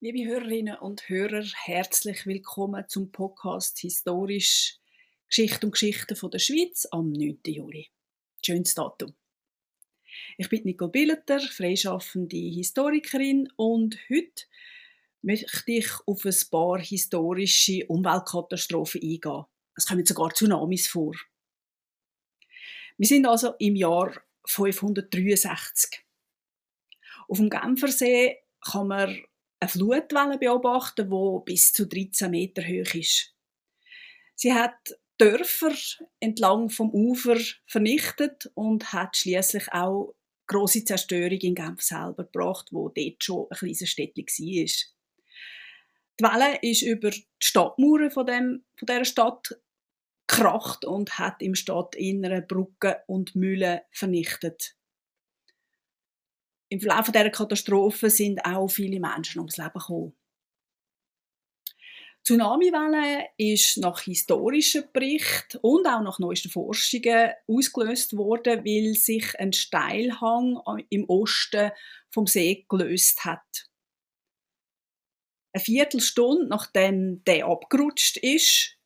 Liebe Hörerinnen und Hörer, herzlich willkommen zum Podcast Historisch Geschichte und Geschichten der Schweiz am 9. Juli. Schönes Datum. Ich bin Nicole Billeter, freischaffende Historikerin und heute möchte ich auf ein paar historische Umweltkatastrophen eingehen. Es kommen sogar Tsunamis vor. Wir sind also im Jahr 563. Auf dem Genfersee kann man eine Flutwelle beobachten, die bis zu 13 Meter hoch ist. Sie hat Dörfer entlang vom Ufer vernichtet und hat schließlich auch große Zerstörung in Genf selber gebracht, wo dort schon ein kleines Städtchen war. Die Welle ist über die Stadtmauern von, dem, von dieser Stadt gekracht und hat im Stadtinneren Brücken und Mühlen vernichtet. Im Verlauf dieser Katastrophe sind auch viele Menschen ums Leben gekommen. Die Tsunamiwelle ist nach historischen Berichten und auch nach neuesten Forschungen ausgelöst worden, weil sich ein Steilhang im Osten vom See gelöst hat. Eine Viertelstunde nachdem der abgerutscht ist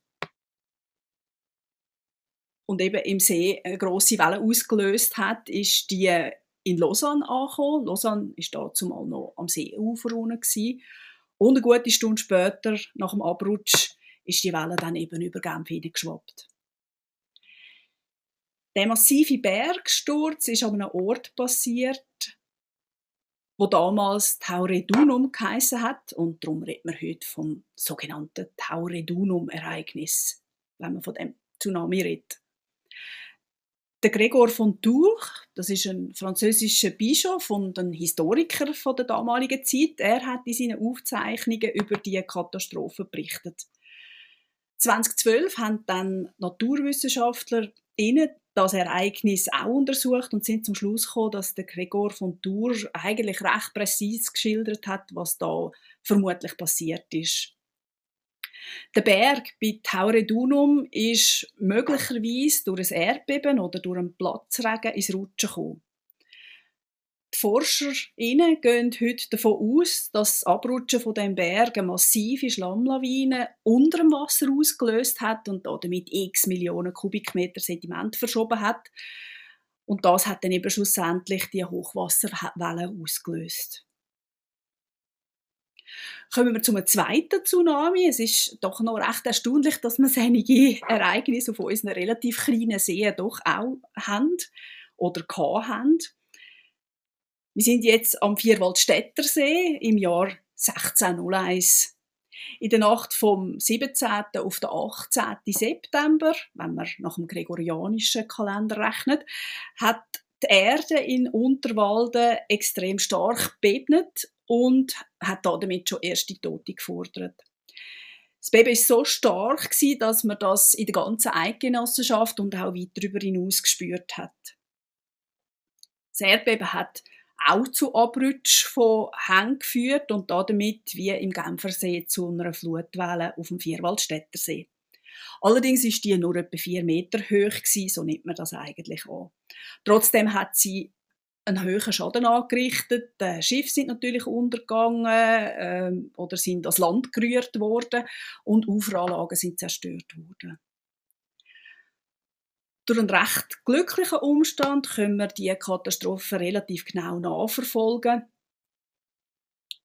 und eben im See eine grosse Welle ausgelöst hat, ist die in Lausanne angekommen. Lausanne war da zumal noch am Seeufer unten. Und eine gute Stunde später, nach dem Abrutsch, ist die Welle dann eben über Genf geschwappt. Der massive Bergsturz ist an einem Ort passiert, wo damals Tauredunum geheissen hat und darum redet man heute vom sogenannten Tauredunum-Ereignis, wenn man von dem Tsunami redet. Der Gregor von Tours, das ist ein französischer Bischof und ein Historiker von der damaligen Zeit, er hat in seinen Aufzeichnungen über die Katastrophe berichtet. 2012 haben dann Naturwissenschaftler das Ereignis auch untersucht und sind zum Schluss gekommen, dass der Gregor von Tours eigentlich recht präzise geschildert hat, was da vermutlich passiert ist. Der Berg bei Tauredunum ist möglicherweise durch ein Erdbeben oder durch einen Platzregen ins Rutschen gekommen. Die Forscher gehen heute davon aus, dass das Abrutschen von dem Berg eine massive Schlammlawine unter dem Wasser ausgelöst hat und damit x Millionen Kubikmeter Sediment verschoben hat. Und das hat dann eben schlussendlich die Hochwasserwelle ausgelöst. Kommen wir zum zweiten Tsunami. Es ist doch noch recht erstaunlich, dass wir einige Ereignisse auf unseren relativ kleinen Seen doch auch haben oder haben. Wir sind jetzt am Vierwaldstättersee im Jahr 1601. In der Nacht vom 17. auf den 18. September, wenn man nach dem gregorianischen Kalender rechnet, hat die Erde in Unterwalden extrem stark bebnet und hat damit schon erste Tote gefordert. Das Baby ist so stark dass man das in der ganzen Eidgenossenschaft und auch weit darüber hinaus gespürt hat. Das Erdbeben hat auch zu Abrutsch von Hängen geführt und damit wie im Genfersee zu einer Flutwelle auf dem Vierwaldstättersee. Allerdings ist die nur etwa vier Meter hoch so nimmt man das eigentlich an. Trotzdem hat sie einen hohen Schaden angerichtet. Die Schiffe sind natürlich untergegangen äh, oder sind ans Land gerührt worden und Uferanlagen sind zerstört worden. Durch einen recht glücklichen Umstand können wir diese Katastrophe relativ genau nachverfolgen.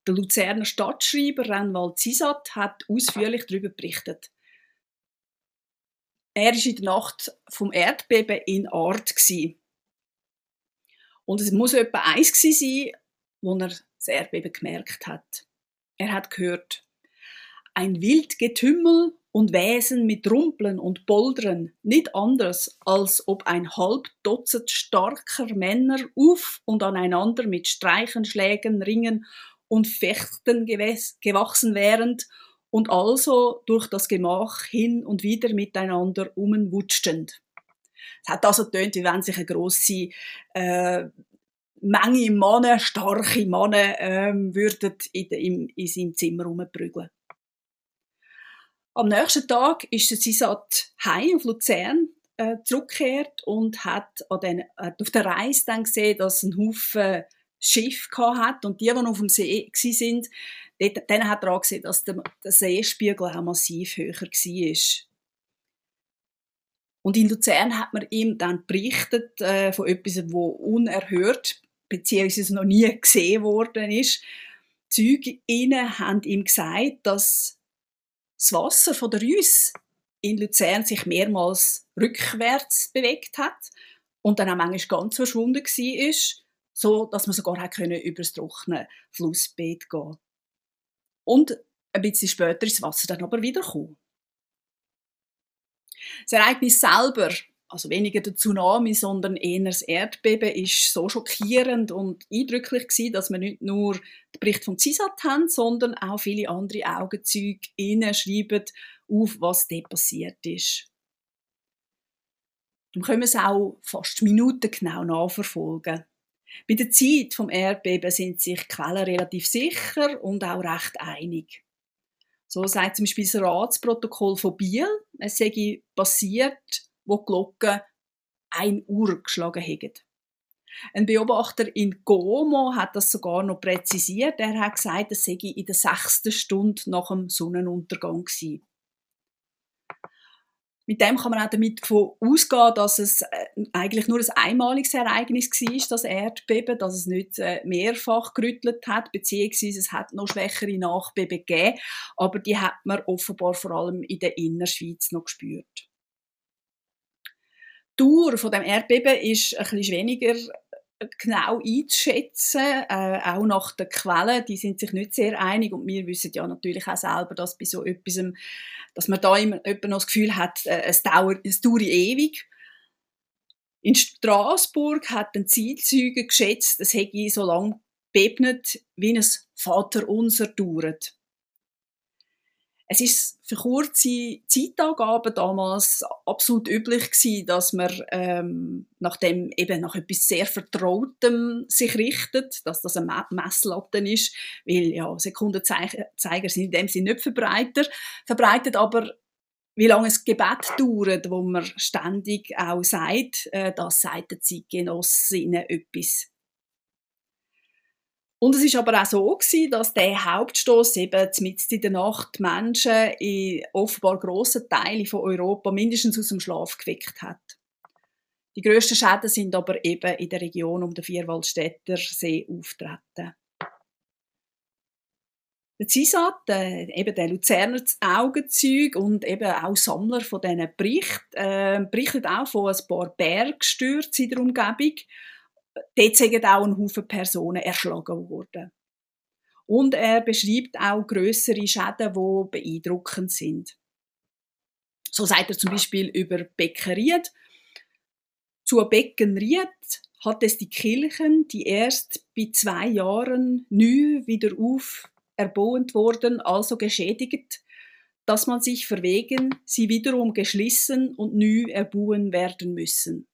Der Luzerner Stadtschreiber Renwald Zisat hat ausführlich darüber berichtet. Er war in der Nacht vom Erdbeben in Art. Gewesen. Und es muss etwa eins sein, wo er das Erdbeben gemerkt hat. Er hat gehört, ein Wildgetümmel und Wesen mit Rumpeln und Boldern, nicht anders, als ob ein halb Dutzend starker Männer auf und aneinander mit Streichenschlägen, Ringen und Fechten gewachsen wären und also durch das Gemach hin und wieder miteinander umwutschten. Es hat also getönt, wie wenn sich eine grosse äh, Menge Männer, starke Männer, ähm, würden in, in, in seinem Zimmer rumprügeln. Am nächsten Tag ist der Sisat heim auf Luzern äh, zurückgekehrt und hat, an den, hat auf der Reise dann gesehen, dass ein Haufen Schiff hat und die, die auf dem See waren, denen hat er angesehen, dass der, der Seespiegel auch massiv höher war. Und in Luzern hat man ihm dann berichtet äh, von etwas, wo unerhört beziehungsweise noch nie gesehen worden ist. Zeuginnen haben ihm gesagt, dass das Wasser von der Rüss in Luzern sich mehrmals rückwärts bewegt hat und dann auch manchmal ganz verschwunden war, so dass man sogar über das trockene Flussbett gehen. Und ein bisschen später ist das Wasser dann aber wieder gekommen. Das Ereignis selber, also weniger der Tsunami, sondern eher das Erdbeben, ist so schockierend und eindrücklich gewesen, dass wir nicht nur den Bericht vom CISAT haben, sondern auch viele andere Augenzeuge schreiben auf, was dort passiert ist. Dann können wir es auch fast minutengenau nachverfolgen. Bei der Zeit vom Erdbeben sind sich Quellen relativ sicher und auch recht einig. So sagt zum Beispiel das Ratsprotokoll von Biel, es sei passiert, wo die Glocken ein Uhr geschlagen haben. Ein Beobachter in Como hat das sogar noch präzisiert. Er hat gesagt, es sei in der sechsten Stunde nach dem Sonnenuntergang gewesen. Mit dem kann man auch damit ausgehen, dass es äh, eigentlich nur ein einmaliges Ereignis war, das Erdbeben, dass es nicht äh, mehrfach gerüttelt hat, beziehungsweise es hat noch schwächere Nachbeben gegeben, aber die hat man offenbar vor allem in der Innerschweiz noch gespürt. Die Dauer von dem Erdbeben ist ein bisschen weniger genau einzuschätzen, äh, auch nach den Quellen, die sind sich nicht sehr einig und wir wissen ja natürlich auch selber, dass bei so etwas, dass man da immer noch das Gefühl hat, äh, es dauert, es dauert ewig. In Straßburg hat ein Zielzeuge geschätzt, es hätte so lange bebnet, wie ein Vaterunser dauert. Es ist für kurze Zeitangaben damals absolut üblich gewesen, dass man ähm, nach dem eben nach etwas sehr Vertrautem sich richtet, dass das ein Messlatte ist, weil ja Sekundenzeiger sind in dem Sinne nicht verbreitet, verbreitet, aber wie lange es Gebet dauert, wo man ständig auch sagt, äh, das der Zeitgenossinnen etwas und es ist aber auch so gewesen, dass der Hauptstoß eben mitten in der Nacht Menschen in offenbar grossen Teilen von Europa mindestens aus dem Schlaf geweckt hat. Die grössten Schäden sind aber eben in der Region um den Vierwaldstätter See auftreten. Der CISAT, äh, eben der Luzerner Augenzeug und eben auch Sammler von diesen Berichten, äh, berichtet auch von ein paar Bergstürzen in der Umgebung dort sind auch ein Haufen Personen erschlagen worden. Und er beschreibt auch größere Schäden, die beeindruckend sind. So sagt er zum Beispiel über Beckenried. Zu Beckenried hat es die Kirchen, die erst bei zwei Jahren neu wieder auf erbaut wurden, also geschädigt, dass man sich verwegen, sie wiederum geschlissen und neu erbauen werden müssen.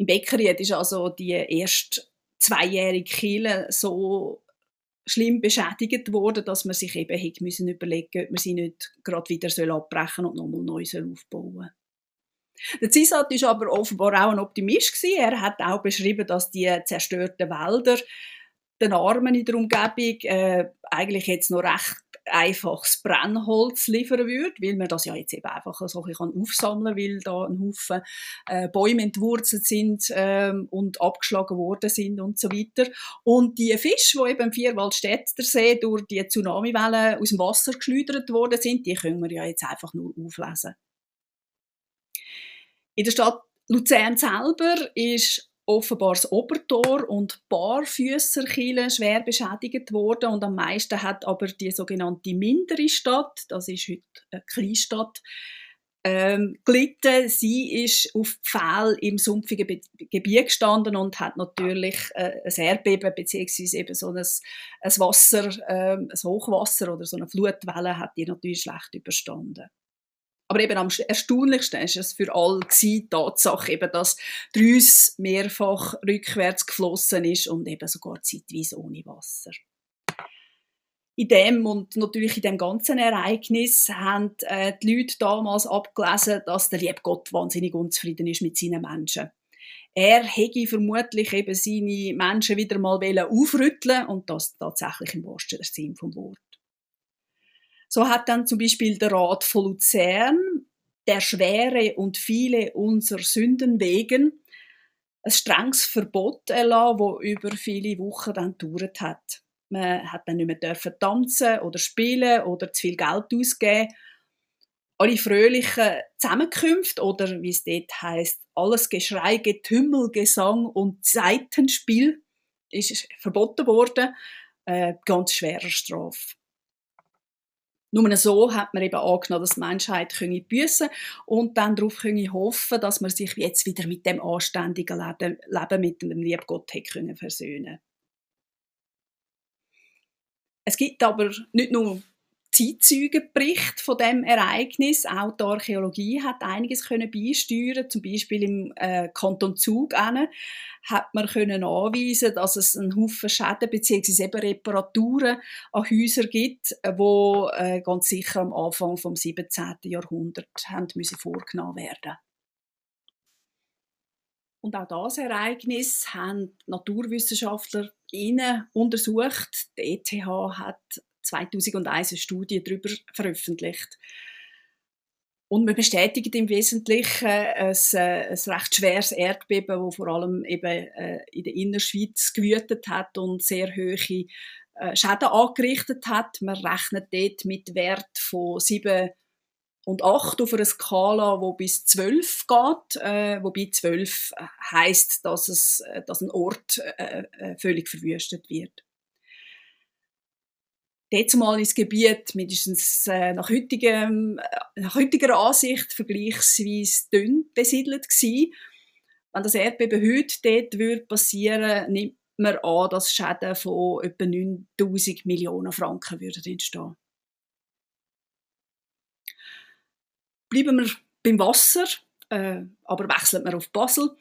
Im Beckeriet ist also die erste zweijährige Kille so schlimm beschädigt worden, dass man sich eben hätte müssen überlegen, ob man sie nicht gerade wieder abbrechen und nochmal neu aufbauen soll. Der Zisat ist aber offenbar auch ein Optimist gewesen. Er hat auch beschrieben, dass die zerstörten Wälder den Armen in der Umgebung äh, eigentlich jetzt noch recht einfaches Brennholz liefern würde, weil man das ja jetzt eben einfach so ein kann aufsammeln kann, weil da ein Haufen äh, Bäume entwurzelt sind ähm, und abgeschlagen worden sind und so weiter. Und die Fische, die eben im Vierwaldstätter See durch die Tsunamiwellen aus dem Wasser geschleudert worden sind, die können wir ja jetzt einfach nur auflesen. In der Stadt Luzern selber ist offenbar das Obertor und Barfüsserkille schwer beschädigt worden und am meisten hat aber die sogenannte mindere Stadt, das ist heute eine Kleinstadt, ähm, gelitten. Sie ist auf Pfähl im sumpfigen Be Gebiet gestanden und hat natürlich äh, ein Erdbeben bzw. eben so ein, ein Wasser, äh, ein Hochwasser oder so eine Flutwelle hat die natürlich schlecht überstanden. Aber eben am erstaunlichsten ist es für alle die Tatsache, eben, dass die Rüss mehrfach rückwärts geflossen ist und eben sogar zeitweise ohne Wasser. In dem und natürlich in dem ganzen Ereignis haben äh, die Leute damals abgelesen, dass der liebe Gott wahnsinnig unzufrieden ist mit seinen Menschen. Er hätte vermutlich eben seine Menschen wieder mal aufrütteln und das tatsächlich im wahrsten Sinn vom Wort. So hat dann zum Beispiel der Rat von Luzern, der schwere und viele unserer Sünden wegen, ein strenges Verbot erlassen, das über viele Wochen dann gedauert hat. Man hat dann nicht mehr dürfen tanzen oder spielen oder zu viel Geld ausgeben. Alle fröhlichen Zusammenkünfte oder wie es dort heißt, alles Geschrei, Getümmel, Gesang und Seitenspiel ist verboten worden. Äh, ganz schwerer Strafe. Nur so hat man eben angenommen, dass die Menschheit büssen und dann darauf können hoffen, dass man sich jetzt wieder mit dem anständigen Leben, Leben mit dem lieben Gott können versöhnen. Es gibt aber nicht nur Zeitzeugenbericht von dem Ereignis. Auch die Archäologie hat einiges können beisteuern. Zum Beispiel im äh, Kanton Zug hat man können anweisen, dass es einen Haufen Schäden bzw. Reparaturen an Häusern gibt, wo äh, ganz sicher am Anfang vom 17. Jahrhundert haben müssen vorgenommen werden. Und auch das Ereignis haben Naturwissenschaftler untersucht. Die ETH hat 2001 eine Studie darüber veröffentlicht. Und man bestätigt im Wesentlichen ein, äh, ein recht schweres Erdbeben, das vor allem eben äh, in der Innerschweiz gewütet hat und sehr hohe äh, Schäden angerichtet hat. Man rechnet dort mit Wert von 7 und 8 auf einer Skala, wo bis 12 geht, wobei 12 heißt, dass, es, dass ein Ort völlig verwüstet wird mal ins Gebiet mindestens äh, nach, heutigem, äh, nach heutiger Ansicht vergleichsweise dünn besiedelt gewesen. Wenn das Erdbeben heute dort würde nimmt man an, dass Schäden von etwa 9000 Millionen Franken würden entstehen. Bleiben wir beim Wasser, äh, aber wechseln wir auf Basel.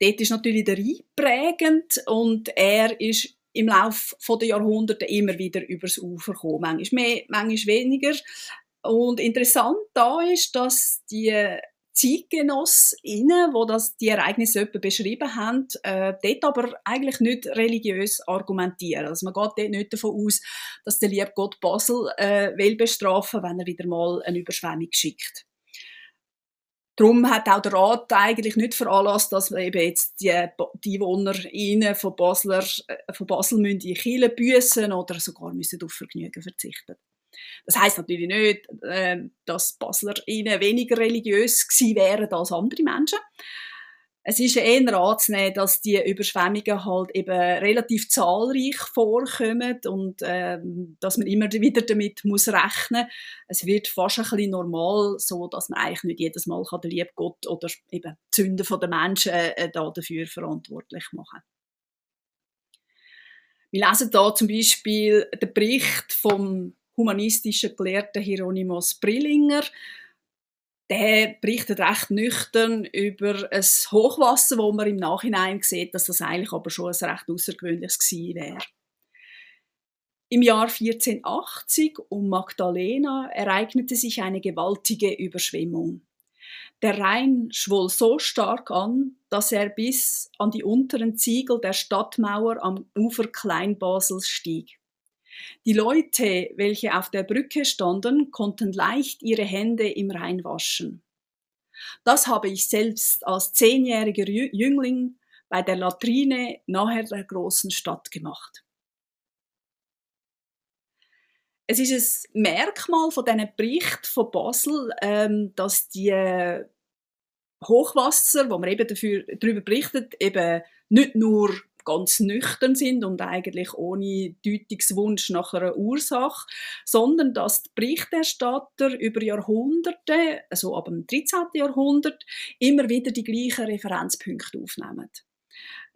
Dort ist natürlich der Rhein prägend und er ist im Laufe der Jahrhunderte immer wieder übers Ufer gekommen. Manchmal mehr, manchmal weniger. Und interessant da ist, dass die Zeitgenossinnen, die das, die Ereignisse beschrieben haben, äh, dort aber eigentlich nicht religiös argumentieren. Also man geht dort nicht davon aus, dass der liebe Gott Basel äh, will bestrafen, wenn er wieder mal eine Überschwemmung schickt. Darum hat auch der Rat eigentlich nicht veranlasst, dass eben jetzt die, die Einwohner von, Basler, äh, von Basel müssen in Kiel büssen oder sogar müssen auf Vergnügen verzichten. Das heißt natürlich nicht, äh, dass Basler weniger religiös gewesen wären als andere Menschen es ist eher anzunehmen, dass die Überschwemmungen halt eben relativ zahlreich vorkommen und ähm, dass man immer wieder damit muss rechnen. Es wird fast ein bisschen normal, so dass man eigentlich nicht jedes Mal den lieben Gott oder eben die Sünden der Menschen äh, da dafür verantwortlich machen. Wir lesen da zum Beispiel den Bericht vom humanistischen Gelehrten Hieronymus Brillinger der berichtet recht nüchtern über ein Hochwasser, wo man im Nachhinein sieht, dass das eigentlich aber schon ein recht außergewöhnliches gewesen wäre. Im Jahr 1480 um Magdalena ereignete sich eine gewaltige Überschwemmung. Der Rhein schwoll so stark an, dass er bis an die unteren Ziegel der Stadtmauer am Ufer Kleinbasels stieg. Die Leute, welche auf der Brücke standen, konnten leicht ihre Hände im Rhein waschen. Das habe ich selbst als zehnjähriger Jüngling bei der Latrine nahe der großen Stadt gemacht. Es ist ein Merkmal von diesem Bericht von Basel, ähm, dass die Hochwasser, wo man eben dafür, darüber berichtet, eben nicht nur ganz nüchtern sind und eigentlich ohne Deutungswunsch nach einer Ursache, sondern dass die Berichterstatter über Jahrhunderte, also ab dem 13. Jahrhundert, immer wieder die gleichen Referenzpunkte aufnehmen.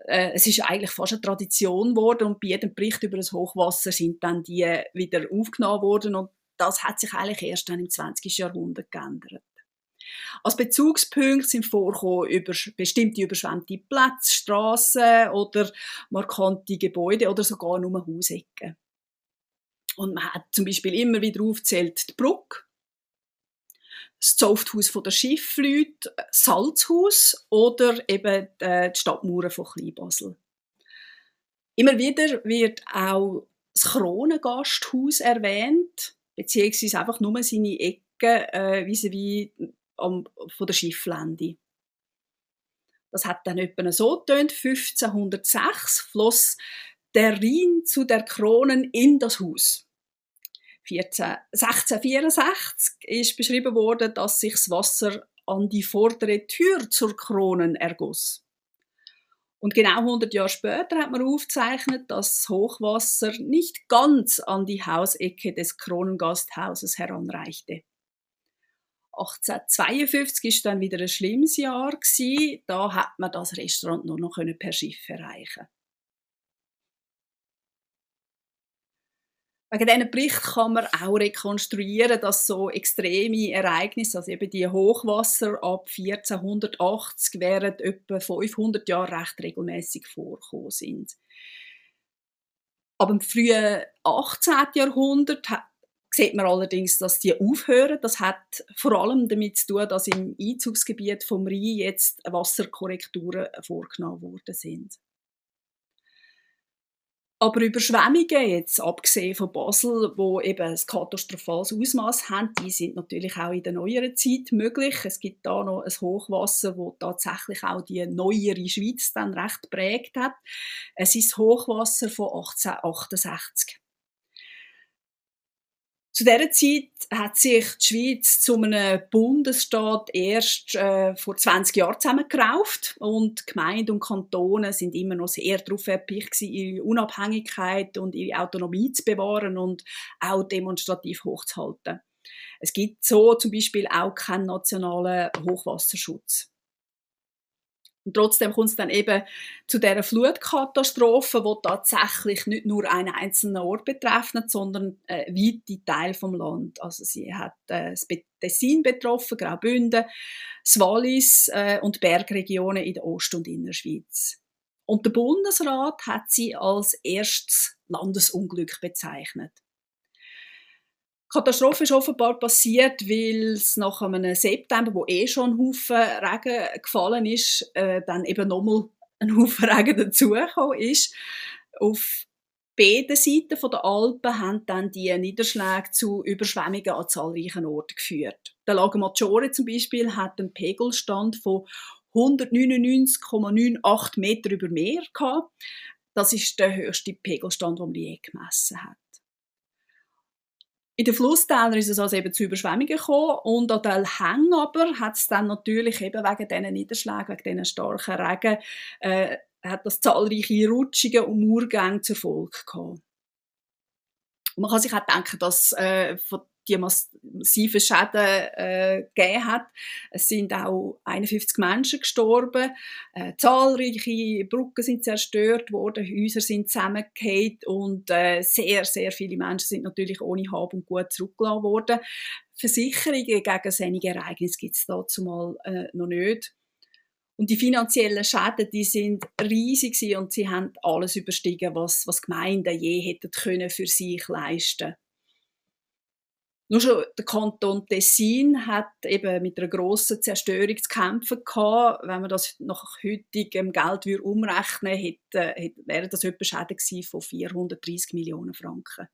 Äh, es ist eigentlich fast eine Tradition geworden und bei jedem Bericht über das Hochwasser sind dann die wieder aufgenommen worden und das hat sich eigentlich erst dann im 20. Jahrhundert geändert. Als Bezugspunkt sind vorgekommen über bestimmte überschwemmte Plätze, Straßen oder markante Gebäude oder sogar nur Hausecken. Und man hat zum Beispiel immer wieder aufgezählt die Brücke, das Zofthaus der Schiffleute, Salzhaus oder eben die Stadtmauern von Kleinbasel. Immer wieder wird auch das Kronengasthaus erwähnt, beziehungsweise einfach nur seine Ecke äh, vis-à-vis von der Schifflände. Das hat dann etwa so getönt, 1506 floss der Rhein zu der Kronen in das Haus. 14, 1664 ist beschrieben worden, dass sich das Wasser an die vordere Tür zur Kronen ergoss. Und genau 100 Jahre später hat man aufgezeichnet, dass das Hochwasser nicht ganz an die Hausecke des Kronengasthauses heranreichte. 1852 ist dann wieder ein schlimmes Jahr Da hat man das Restaurant nur noch per Schiff erreichen. Wegen diesen Bericht kann man auch rekonstruieren, dass so extreme Ereignisse, also eben die Hochwasser ab 1480 während etwa 500 Jahren recht regelmäßig vorgekommen sind. Aber im frühen 18. Jahrhundert sieht man allerdings, dass die aufhören. Das hat vor allem damit zu tun, dass im Einzugsgebiet vom Rhein jetzt Wasserkorrekturen vorgenommen worden sind. Aber Überschwemmungen, jetzt abgesehen von Basel, wo eben ein katastrophales Ausmaß haben, die sind natürlich auch in der neueren Zeit möglich. Es gibt da noch ein Hochwasser, wo tatsächlich auch die neuere Schweiz dann recht prägt hat. Es ist Hochwasser von 1868. Zu dieser Zeit hat sich die Schweiz zu einem Bundesstaat erst äh, vor 20 Jahren zusammengerauft und Gemeinden und Kantone sind immer noch sehr darauf erpicht ihre Unabhängigkeit und ihre Autonomie zu bewahren und auch demonstrativ hochzuhalten. Es gibt so zum Beispiel auch keinen nationalen Hochwasserschutz. Und trotzdem kommt es dann eben zu dieser Flutkatastrophe, wo tatsächlich nicht nur einen einzelnen Ort betreffend, sondern äh, weite Teile vom Land. Also sie hat äh, das Tessin betroffen, Graubünden, das Wallis äh, und Bergregionen in der Ost- und Innerschweiz. Und der Bundesrat hat sie als erstes Landesunglück bezeichnet. Katastrophe ist offenbar passiert, weil es nach einem September, wo eh schon ein Haufen Regen gefallen ist, äh, dann eben nochmal ein Haufen Regen dazugekommen ist. Auf beiden Seiten der Alpen haben dann die Niederschläge zu Überschwemmungen an zahlreichen Orten geführt. Der Lago Maggiore zum Beispiel hat einen Pegelstand von 199,98 Meter über Meer gehabt. Das ist der höchste Pegelstand, den man je gemessen hat. In den Flusstälern ist es also eben zu Überschwemmungen gekommen und an den Hängen aber hat es dann natürlich eben wegen diesen Niederschlägen, wegen diesen starken Regen, äh, hat das zahlreiche Rutschungen und Murgänge zur Folge gehabt. Man kann sich auch denken, dass äh, von die massiven Schäden äh, gegeben hat. Es sind auch 51 Menschen gestorben, äh, zahlreiche Brücken sind zerstört worden, Häuser sind zusammengefallen und äh, sehr, sehr viele Menschen sind natürlich ohne Hab und Gut zurückgelassen worden. Versicherungen gegen solche Ereignisse gibt es dazu mal äh, noch nicht. Und die finanziellen Schäden, die sind riesig und sie haben alles überstiegen, was, was Gemeinden je hätten können für sich leisten nur schon der Kanton Tessin hat eben mit einer grossen Zerstörung zu kämpfen gehabt. Wenn man das nach heutigem Geld umrechnen würde, hätte, wäre das etwa Schäden von 430 Millionen Franken.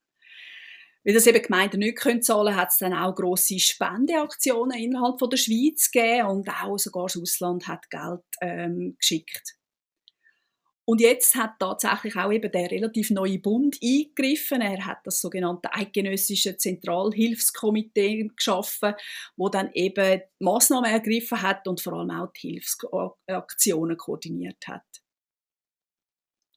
Weil das eben Gemeinden nicht können zahlen hat es dann auch grosse Spendeaktionen innerhalb von der Schweiz gegeben und auch sogar das Ausland hat Geld ähm, geschickt. Und jetzt hat tatsächlich auch eben der relativ neue Bund eingegriffen. Er hat das sogenannte Eidgenössische Zentralhilfskomitee geschaffen, wo dann eben Maßnahmen ergriffen hat und vor allem auch die Hilfsaktionen koordiniert hat.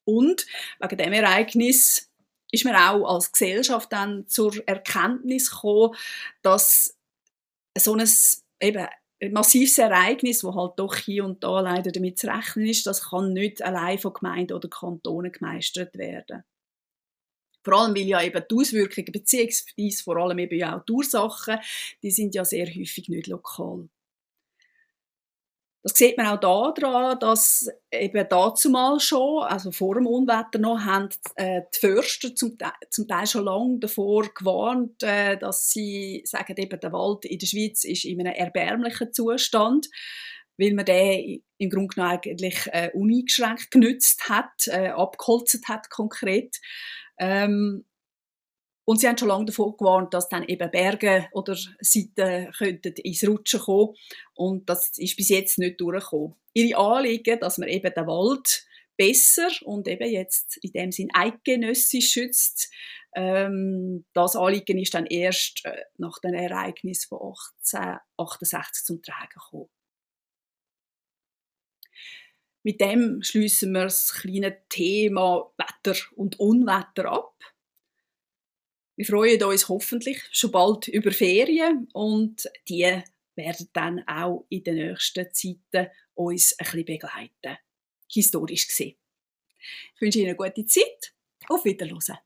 Und wegen dem Ereignis ist man auch als Gesellschaft dann zur Erkenntnis gekommen, dass so ein eben massives Ereignis, wo halt doch hier und da leider damit zu rechnen ist, das kann nicht allein von Gemeinden oder Kantonen gemeistert werden. Vor allem, weil ja eben die Auswirkungen, beziehungsweise vor allem eben auch die Ursachen, die sind ja sehr häufig nicht lokal. Das sieht man auch daran, dass eben dazumal schon, also vor dem Unwetter noch, haben äh, die Förster zum, Teil schon lange davor gewarnt, äh, dass sie sagen, eben der Wald in der Schweiz ist in einem erbärmlichen Zustand, weil man den im Grunde genommen eigentlich äh, uneingeschränkt genützt hat, abgeholzt hat konkret. Ähm, und sie haben schon lange davor gewarnt, dass dann eben Berge oder Seiten könnten ins Rutschen kommen. Und das ist bis jetzt nicht durchgekommen. Ihre Anliegen, dass man eben den Wald besser und eben jetzt in dem Sinn eidgenössisch schützt, ähm, das Anliegen ist dann erst äh, nach den Ereignissen von 1868 zum Tragen gekommen. Mit dem schließen wir das kleine Thema Wetter und Unwetter ab. Wir freuen uns hoffentlich schon bald über Ferien und die werden dann auch in den nächsten Zeiten uns ein bisschen begleiten. Historisch gesehen. Ich wünsche Ihnen eine gute Zeit. Auf Wiedersehen.